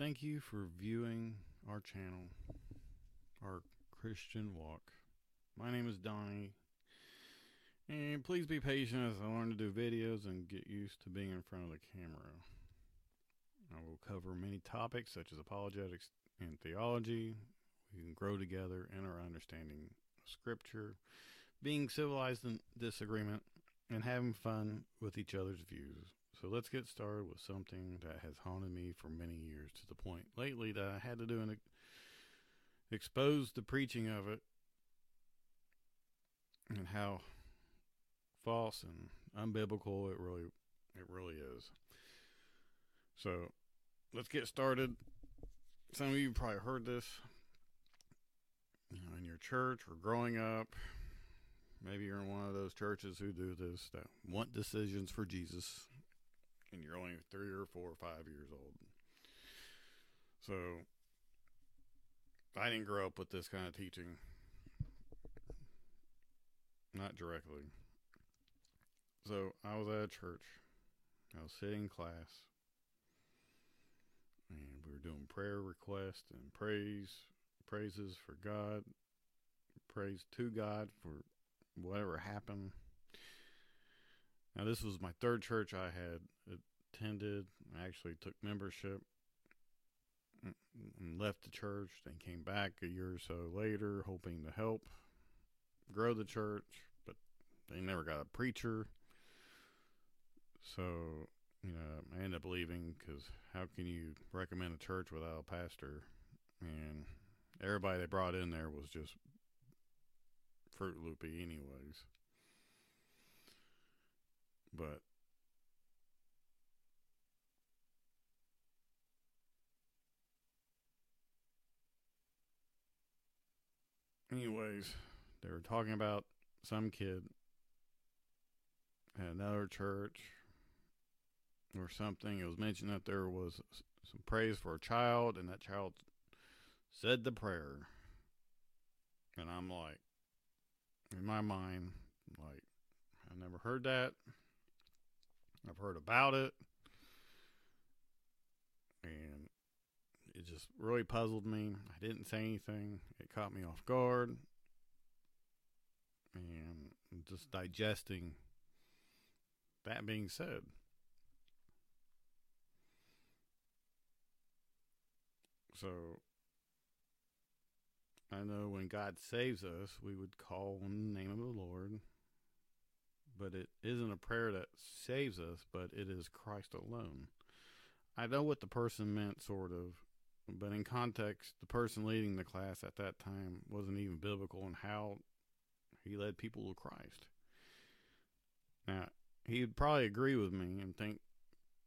thank you for viewing our channel, our Christian walk. My name is Donnie, and please be patient as I learn to do videos and get used to being in front of the camera. I will cover many topics such as apologetics and theology. We can grow together in our understanding of Scripture, being civilized in disagreement, and having fun with each other's views. So let's get started with something that has haunted me for many years to the point lately that I had to do an expose the preaching of it and how false and unbiblical it really it really is. So let's get started. Some of you probably heard this you know, in your church or growing up. Maybe you're in one of those churches who do this that want decisions for Jesus and you're only three or four or five years old. So I didn't grow up with this kind of teaching. Not directly. So I was at a church. I was sitting in class. And we were doing prayer requests and praise praises for God. Praise to God for whatever happened. Now, this was my third church I had attended. I actually took membership and left the church, then came back a year or so later, hoping to help grow the church, but they never got a preacher. So, you know, I ended up leaving because how can you recommend a church without a pastor? And everybody they brought in there was just Fruit Loopy, anyways. But anyways, they were talking about some kid at another church or something. It was mentioned that there was some praise for a child, and that child said the prayer. And I'm like, in my mind, like, I never heard that. I've heard about it. And it just really puzzled me. I didn't say anything. It caught me off guard. And just digesting that being said. So I know when God saves us, we would call on the name of the Lord but it isn't a prayer that saves us, but it is Christ alone. I know what the person meant, sort of, but in context, the person leading the class at that time wasn't even biblical in how he led people to Christ. Now, he'd probably agree with me and think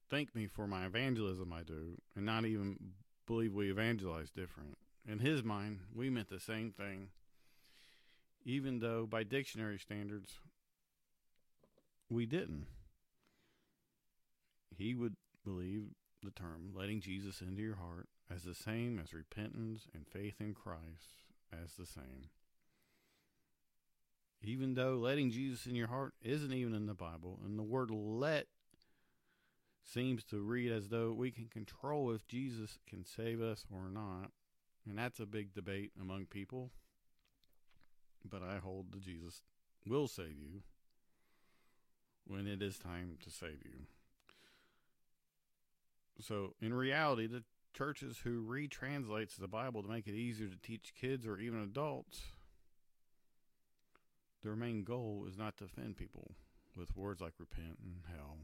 thank me for my evangelism I do, and not even believe we evangelize different. In his mind, we meant the same thing, even though by dictionary standards, we didn't. He would believe the term letting Jesus into your heart as the same as repentance and faith in Christ as the same. Even though letting Jesus in your heart isn't even in the Bible, and the word let seems to read as though we can control if Jesus can save us or not. And that's a big debate among people. But I hold that Jesus will save you when it is time to save you. So, in reality, the churches who retranslates the Bible to make it easier to teach kids or even adults, their main goal is not to offend people with words like repent and hell,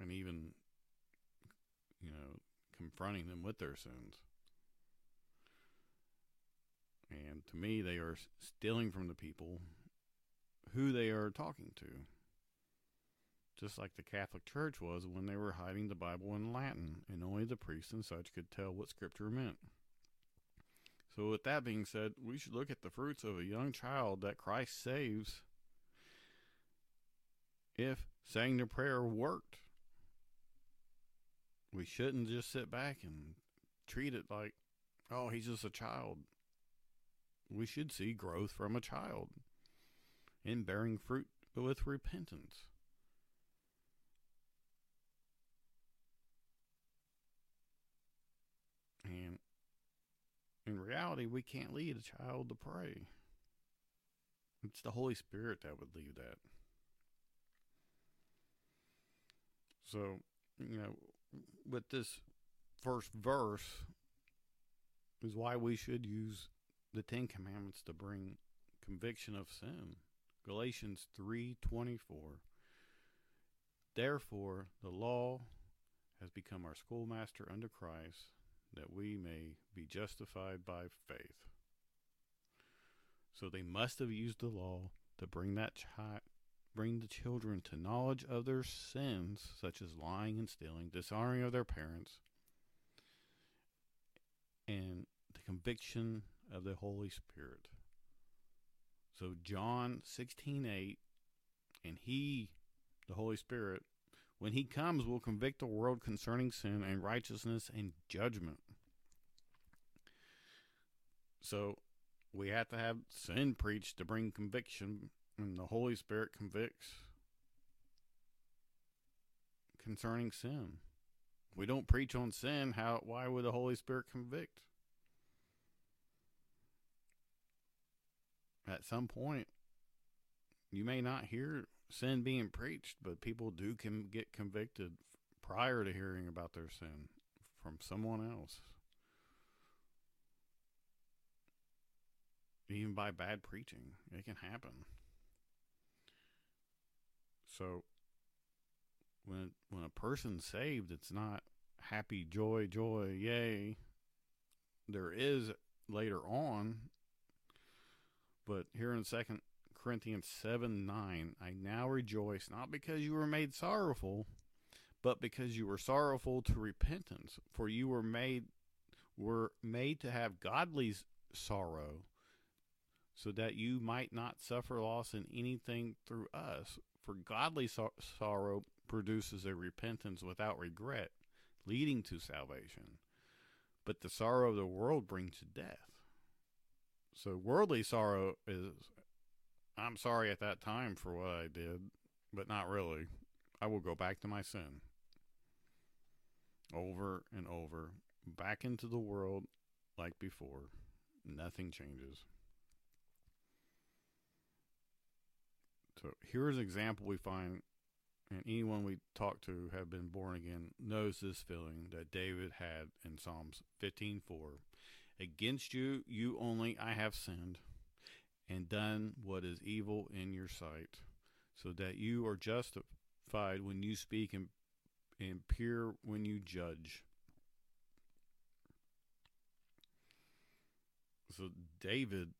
and even, you know, confronting them with their sins. And to me, they are stealing from the people who they are talking to just like the Catholic Church was when they were hiding the Bible in Latin, and only the priests and such could tell what Scripture meant. So, with that being said, we should look at the fruits of a young child that Christ saves if saying the prayer worked. We shouldn't just sit back and treat it like, oh, he's just a child. We should see growth from a child in bearing fruit with repentance. Reality, we can't lead a child to pray. It's the Holy Spirit that would lead that. So, you know, with this first verse is why we should use the Ten Commandments to bring conviction of sin. Galatians 3:24 Therefore the law has become our schoolmaster under Christ that we may be justified by faith. So they must have used the law to bring that child bring the children to knowledge of their sins such as lying and stealing, dishonoring of their parents, and the conviction of the Holy Spirit. So John 16:8 and he the Holy Spirit when he comes will convict the world concerning sin and righteousness and judgment. So we have to have sin preached to bring conviction and the Holy Spirit convicts concerning sin. we don't preach on sin, how why would the Holy Spirit convict? At some point, you may not hear sin being preached, but people do can get convicted prior to hearing about their sin from someone else. Even by bad preaching, it can happen. So when when a person's saved, it's not happy, joy, joy, yay. There is later on, but here in Second Corinthians seven nine, I now rejoice not because you were made sorrowful, but because you were sorrowful to repentance. For you were made were made to have godly sorrow, so that you might not suffer loss in anything through us. For godly sor- sorrow produces a repentance without regret, leading to salvation. But the sorrow of the world brings to death. So worldly sorrow is I'm sorry at that time for what I did, but not really. I will go back to my sin. Over and over, back into the world like before. Nothing changes. So here's an example we find, and anyone we talk to have been born again knows this feeling that David had in Psalms 15:4. Against you, you only I have sinned, and done what is evil in your sight, so that you are justified when you speak and, and pure when you judge. So David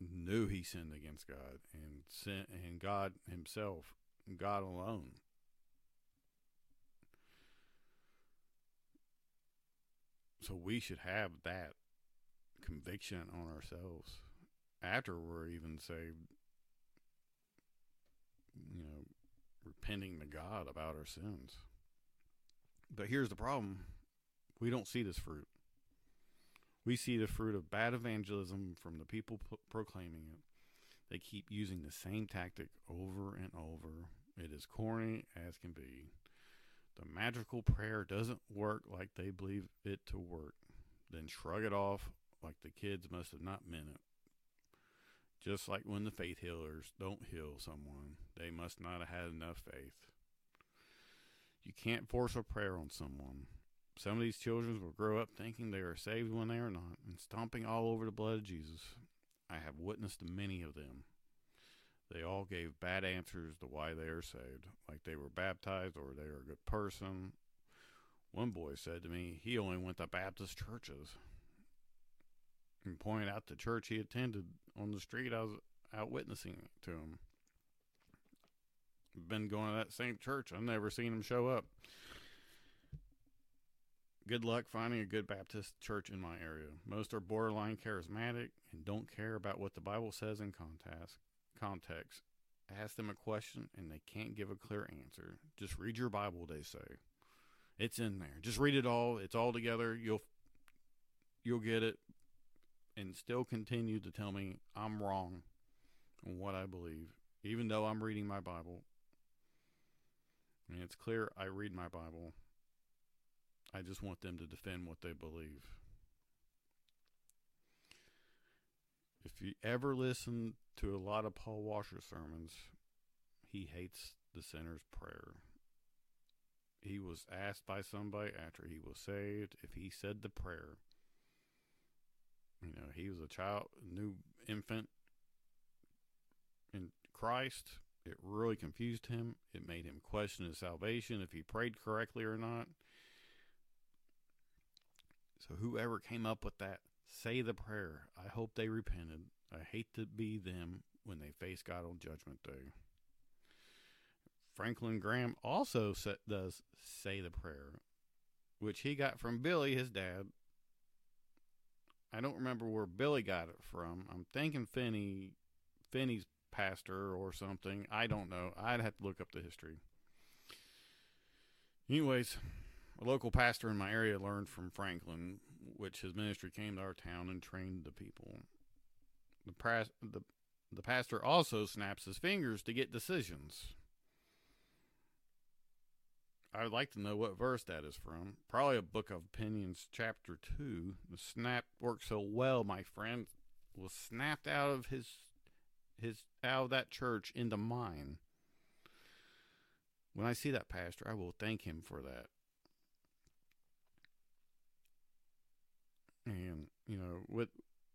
knew he sinned against God and sin, and God himself, God alone. So we should have that conviction on ourselves after we're even saved, you know, repenting to God about our sins. But here's the problem we don't see this fruit. We see the fruit of bad evangelism from the people p- proclaiming it. They keep using the same tactic over and over. It is corny as can be. The magical prayer doesn't work like they believe it to work. Then shrug it off like the kids must have not meant it. Just like when the faith healers don't heal someone, they must not have had enough faith. You can't force a prayer on someone. Some of these children will grow up thinking they are saved when they are not, and stomping all over the blood of Jesus. I have witnessed many of them. They all gave bad answers to why they are saved, like they were baptized or they are a good person. One boy said to me he only went to Baptist churches and pointed out the church he attended on the street I was out witnessing to him. Been going to that same church. I've never seen him show up. Good luck finding a good Baptist church in my area. Most are borderline charismatic and don't care about what the Bible says in context. Ask them a question and they can't give a clear answer. Just read your Bible, they say. It's in there. Just read it all. It's all together. You'll you'll get it and still continue to tell me I'm wrong on what I believe, even though I'm reading my Bible. And it's clear I read my Bible. I just want them to defend what they believe. if you ever listen to a lot of Paul Washer sermons, he hates the sinner's prayer. He was asked by somebody after he was saved if he said the prayer. You know, he was a child, new infant in Christ. It really confused him. It made him question his salvation if he prayed correctly or not. So, whoever came up with that, say the prayer. I hope they repented. I hate to be them when they face God on Judgment Day. Franklin Graham also does say the prayer, which he got from Billy, his dad. I don't remember where Billy got it from. I'm thinking Finney, Finney's pastor or something. I don't know. I'd have to look up the history. Anyways, a local pastor in my area learned from Franklin, which his ministry came to our town and trained the people. The, pras- the, the pastor also snaps his fingers to get decisions. I would like to know what verse that is from. Probably a Book of Opinions, chapter 2. The snap worked so well, my friend was snapped out of his his out of that church into mine. When I see that pastor, I will thank him for that. And you know, with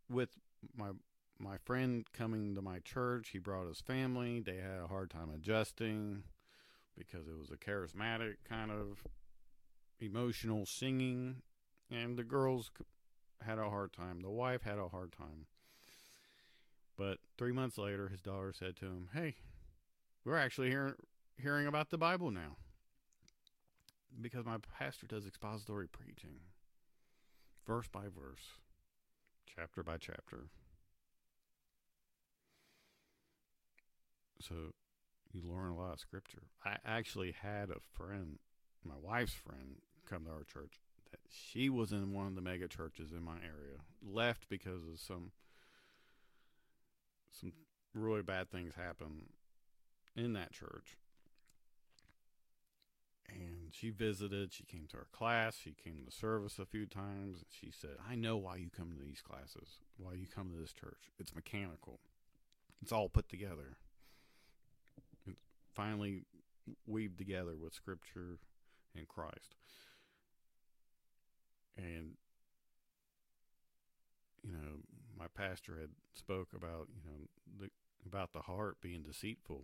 with my my friend coming to my church, he brought his family. They had a hard time adjusting because it was a charismatic kind of emotional singing, and the girls had a hard time. The wife had a hard time. But three months later, his daughter said to him, "Hey, we're actually hearing hearing about the Bible now because my pastor does expository preaching, verse by verse, chapter by chapter." So you learn a lot of scripture. I actually had a friend, my wife's friend, come to our church that she was in one of the mega churches in my area, left because of some some really bad things happened in that church. And she visited, she came to our class, she came to service a few times. She said, I know why you come to these classes, why you come to this church. It's mechanical, it's all put together It's finally weaved together with Scripture and Christ. And you know, my pastor had spoke about you know the about the heart being deceitful,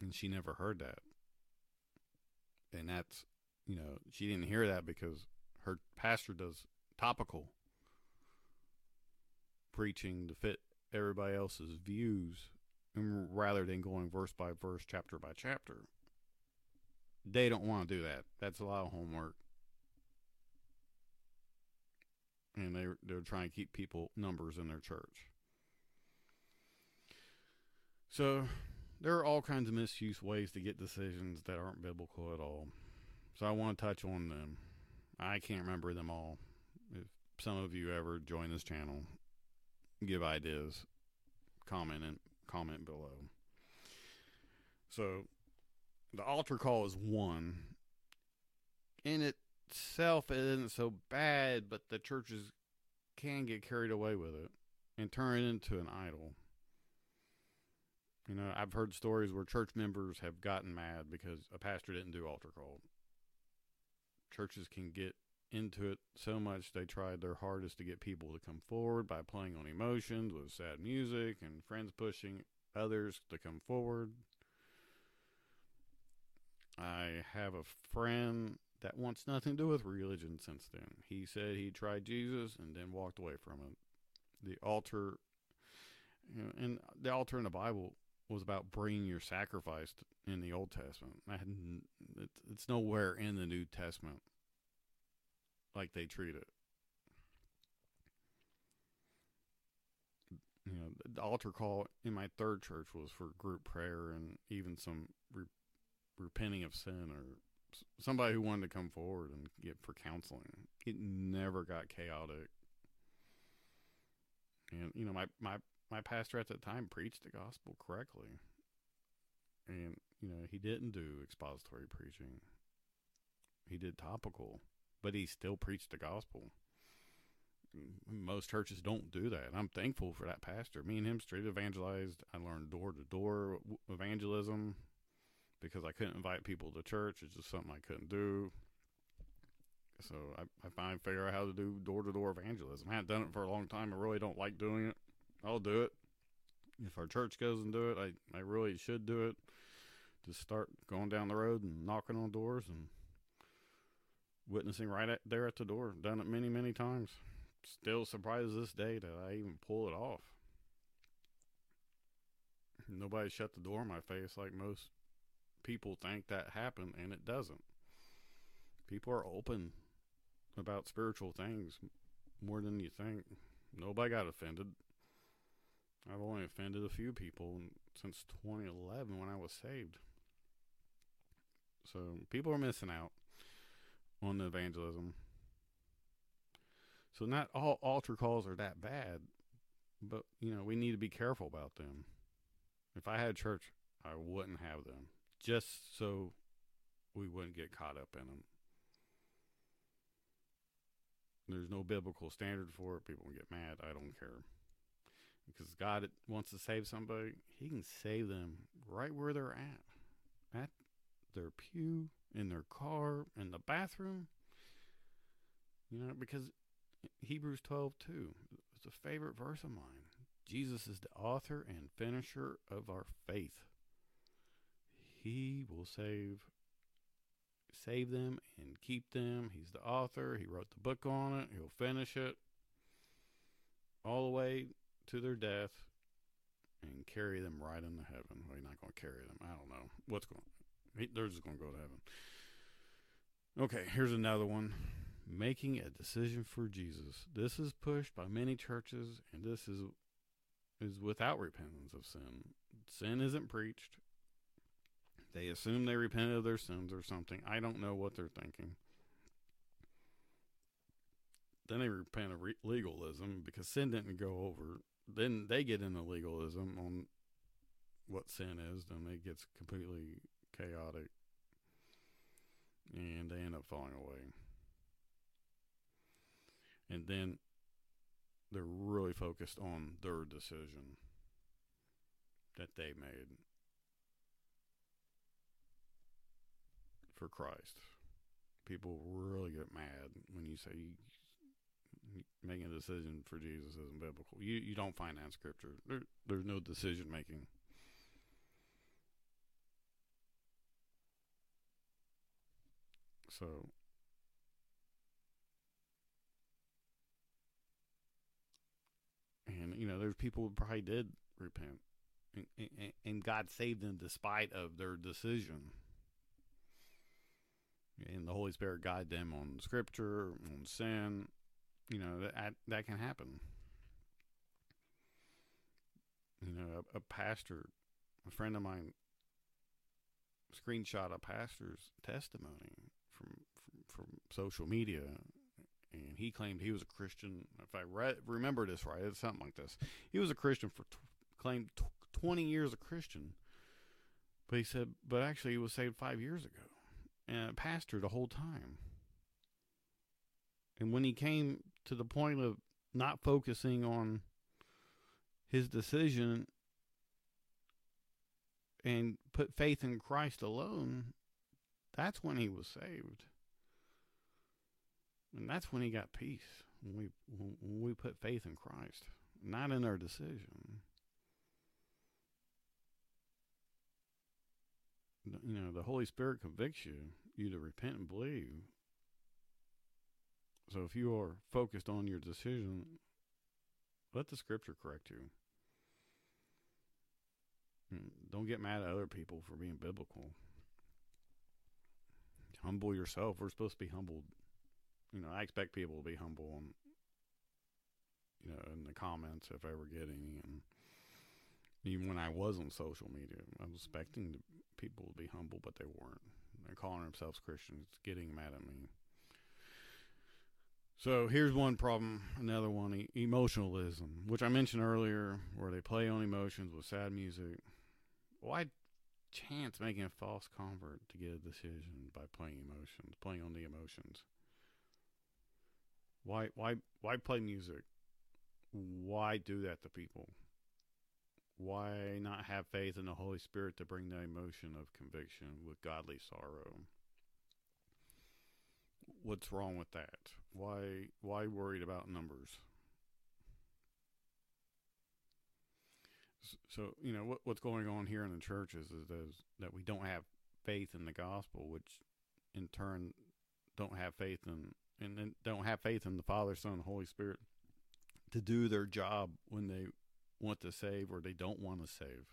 and she never heard that. And that's you know she didn't hear that because her pastor does topical preaching to fit everybody else's views rather than going verse by verse, chapter by chapter. They don't want to do that. That's a lot of homework. And they they're trying to keep people numbers in their church. So there are all kinds of misuse ways to get decisions that aren't biblical at all. So I want to touch on them. I can't remember them all. If some of you ever join this channel, give ideas, comment and comment below. So the altar call is one. In itself, it isn't so bad, but the churches can get carried away with it and turn it into an idol. You know, I've heard stories where church members have gotten mad because a pastor didn't do altar call. Churches can get into it so much they tried their hardest to get people to come forward by playing on emotions with sad music and friends pushing others to come forward. I have a friend that wants nothing to do with religion since then. He said he tried Jesus and then walked away from it. The altar, you know, and the altar in the Bible was about bringing your sacrifice in the Old Testament. It's nowhere in the New Testament like they treat it. You know, the altar call in my third church was for group prayer and even some re- repenting of sin or somebody who wanted to come forward and get for counseling. It never got chaotic. And you know, my my my pastor at the time preached the gospel correctly. And you know, he didn't do expository preaching. He did topical but he still preached the gospel. most churches don't do that. I'm thankful for that pastor. Me and him street evangelized. I learned door to door evangelism because I couldn't invite people to church. It's just something I couldn't do. So I, I finally figure out how to do door to door evangelism. I haven't done it for a long time. I really don't like doing it. I'll do it. If our church goes and do it, I, I really should do it. Just start going down the road and knocking on doors and witnessing right at, there at the door. Done it many, many times. Still surprised this day that I even pull it off. Nobody shut the door in my face like most people think that happened, and it doesn't. People are open about spiritual things more than you think. Nobody got offended. I've only offended a few people since 2011 when I was saved. So people are missing out on the evangelism. So not all altar calls are that bad, but you know we need to be careful about them. If I had church, I wouldn't have them just so we wouldn't get caught up in them. There's no biblical standard for it. People get mad. I don't care. Because God wants to save somebody, He can save them right where they're at. At their pew, in their car, in the bathroom. You know, because Hebrews 12 2 is a favorite verse of mine. Jesus is the author and finisher of our faith. He will save save them and keep them. He's the author. He wrote the book on it. He'll finish it all the way to their death and carry them right into heaven. Well, he's not going to carry them. I don't know what's going. They're just going to go to heaven. Okay, here's another one. Making a decision for Jesus. This is pushed by many churches, and this is is without repentance of sin. Sin isn't preached. They assume they repented of their sins or something. I don't know what they're thinking. Then they repent of re- legalism because sin didn't go over. Then they get into legalism on what sin is. Then it gets completely chaotic and they end up falling away. And then they're really focused on their decision that they made for Christ. People really get mad when you say making a decision for Jesus isn't biblical. You you don't find that in scripture. There there's no decision making. So and you know there's people who probably did repent and, and, and God saved them despite of their decision and the Holy Spirit guide them on Scripture, on sin. You know that that can happen. You know, a, a pastor, a friend of mine, screenshot a pastor's testimony from, from from, social media, and he claimed he was a Christian. If I re- remember this right, it's something like this. He was a Christian for t- claimed t- twenty years a Christian, but he said, but actually he was saved five years ago and a pastor the whole time. And when he came to the point of not focusing on his decision and put faith in Christ alone, that's when he was saved. And that's when he got peace. When we when we put faith in Christ, not in our decision. you know, the Holy Spirit convicts you, you to repent and believe. So if you are focused on your decision, let the scripture correct you. Hmm, don't get mad at other people for being biblical. Humble yourself. We're supposed to be humbled. You know, I expect people to be humble and you know, in the comments if I ever get any and even when I was on social media, I was expecting people to be humble, but they weren't. They're calling themselves Christians, getting mad at me. So here's one problem, another one e- emotionalism, which I mentioned earlier, where they play on emotions with sad music. Why chance making a false convert to get a decision by playing emotions, playing on the emotions? Why why why play music? Why do that to people? Why not have faith in the Holy Spirit to bring the emotion of conviction with godly sorrow? What's wrong with that? Why why worried about numbers? So you know what what's going on here in the churches is those that we don't have faith in the gospel, which in turn don't have faith in and then don't have faith in the Father, Son, and Holy Spirit to do their job when they want to save or they don't want to save.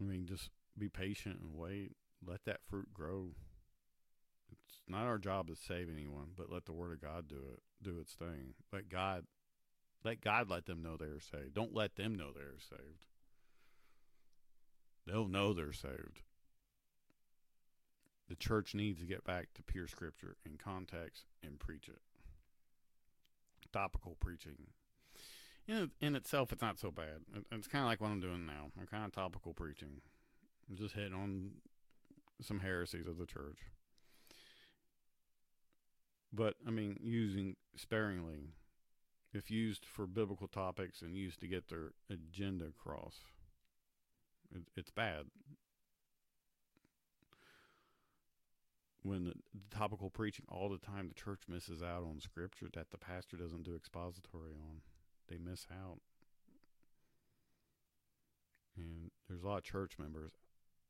I mean, just be patient and wait. Let that fruit grow. It's not our job to save anyone, but let the Word of God do it, do its thing. Let God, let God let them know they are saved. Don't let them know they are saved. They'll know they're saved. The church needs to get back to pure scripture in context and preach it. Topical preaching. In, in itself, it's not so bad. It's kind of like what I'm doing now. I'm kind of topical preaching. I'm just hitting on some heresies of the church. But, I mean, using sparingly, if used for biblical topics and used to get their agenda across, it, it's bad. when the, the, topical preaching all the time, the church misses out on scripture that the pastor doesn't do expository on. They miss out. And there's a lot of church members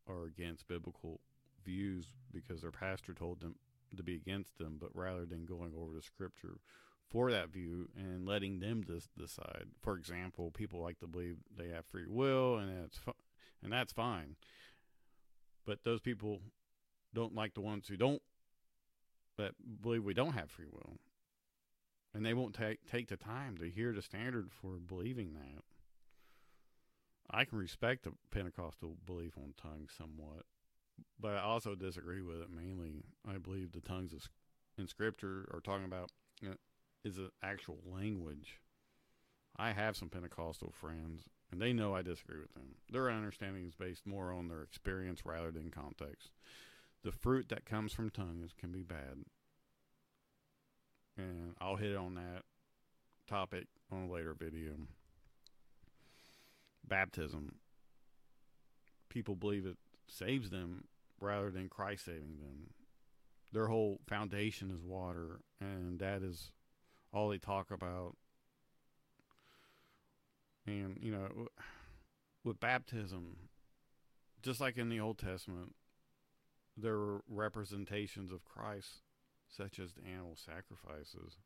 are against biblical views because their pastor told them to be against them, but rather than going over the scripture for that view and letting them decide. For example, people like to believe they have free will, and that's fu- and that's fine. But those people don't like the ones who don't that believe we don't have free will. And they won't take take the time to hear the standard for believing that. I can respect the Pentecostal belief on tongues somewhat, but I also disagree with it mainly. I believe the tongues of, in Scripture are talking about you know, is an actual language. I have some Pentecostal friends, and they know I disagree with them. Their understanding is based more on their experience rather than context the fruit that comes from tongues can be bad. And I'll hit on that topic on a later video. Baptism. People believe it saves them rather than Christ saving them. Their whole foundation is water, and that is all they talk about. And, you know, with baptism, just like in the Old Testament, there were representations of Christ, such as the animal sacrifices,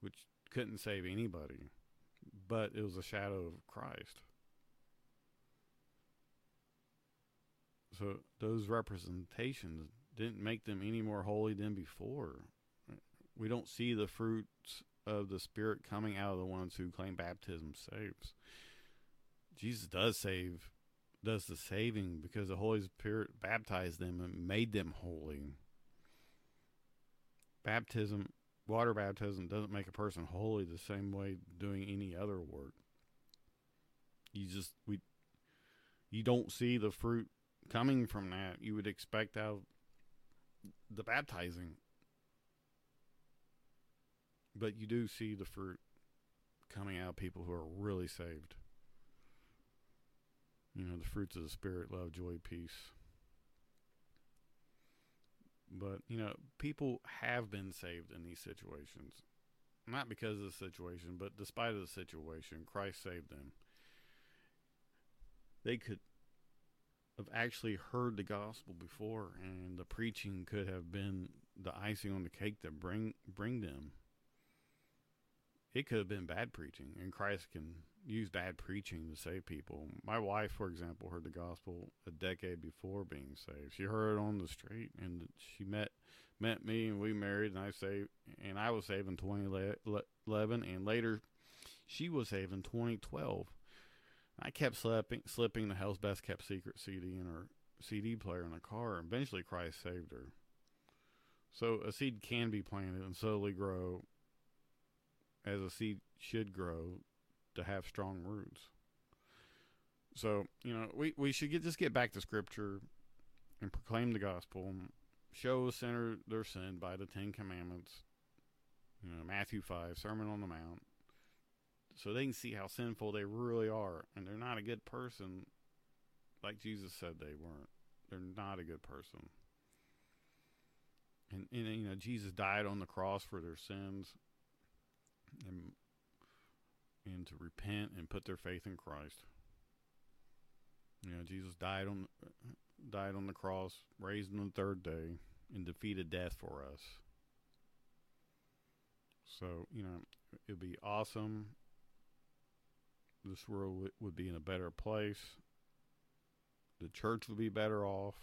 which couldn't save anybody, but it was a shadow of Christ. So those representations didn't make them any more holy than before. We don't see the fruits of the Spirit coming out of the ones who claim baptism saves. Jesus does save does the saving because the Holy Spirit baptized them and made them holy. Baptism, water baptism, doesn't make a person holy the same way doing any other work. You just we, you don't see the fruit coming from that. You would expect out the baptizing, but you do see the fruit coming out people who are really saved. You know, the fruits of the Spirit love, joy, peace. But, you know, people have been saved in these situations. Not because of the situation, but despite of the situation, Christ saved them. They could have actually heard the gospel before, and the preaching could have been the icing on the cake that bring bring them. It could have been bad preaching, and Christ can use bad preaching to save people. My wife, for example, heard the gospel a decade before being saved. She heard it on the street, and she met met me, and we married, and I saved, and I was saved in 2011, and later she was saved in 2012. I kept slipping slipping the Hell's Best Kept Secret CD in her CD player in the car, and eventually Christ saved her. So a seed can be planted and slowly grow as a seed should grow to have strong roots. So, you know, we, we should get just get back to scripture and proclaim the gospel show a sinner their sin by the Ten Commandments. You know, Matthew 5, Sermon on the Mount. So they can see how sinful they really are. And they're not a good person like Jesus said they weren't. They're not a good person. And, and you know, Jesus died on the cross for their sins and and to repent and put their faith in Christ. You know, Jesus died on died on the cross, raised on the third day, and defeated death for us. So, you know, it'd be awesome. This world would be in a better place. The church would be better off.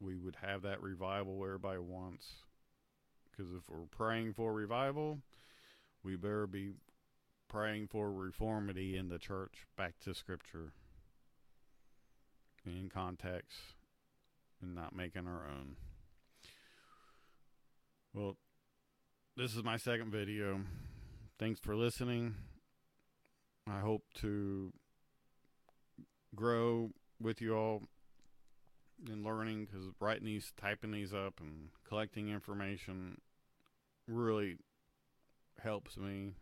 We would have that revival everybody wants. Because if we're praying for revival, we better be praying for reformity in the church back to Scripture in context and not making our own. Well, this is my second video. Thanks for listening. I hope to grow with you all in learning because writing these, typing these up, and collecting information really helps me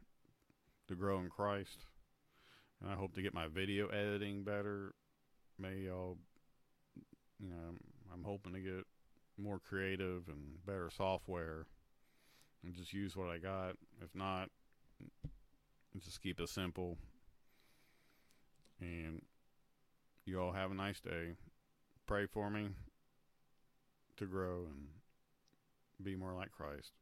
to grow in Christ. And I hope to get my video editing better. May y'all, you know, I'm hoping to get more creative and better software and just use what I got. If not, just keep it simple. And you all have a nice day. Pray for me to grow and be more like Christ.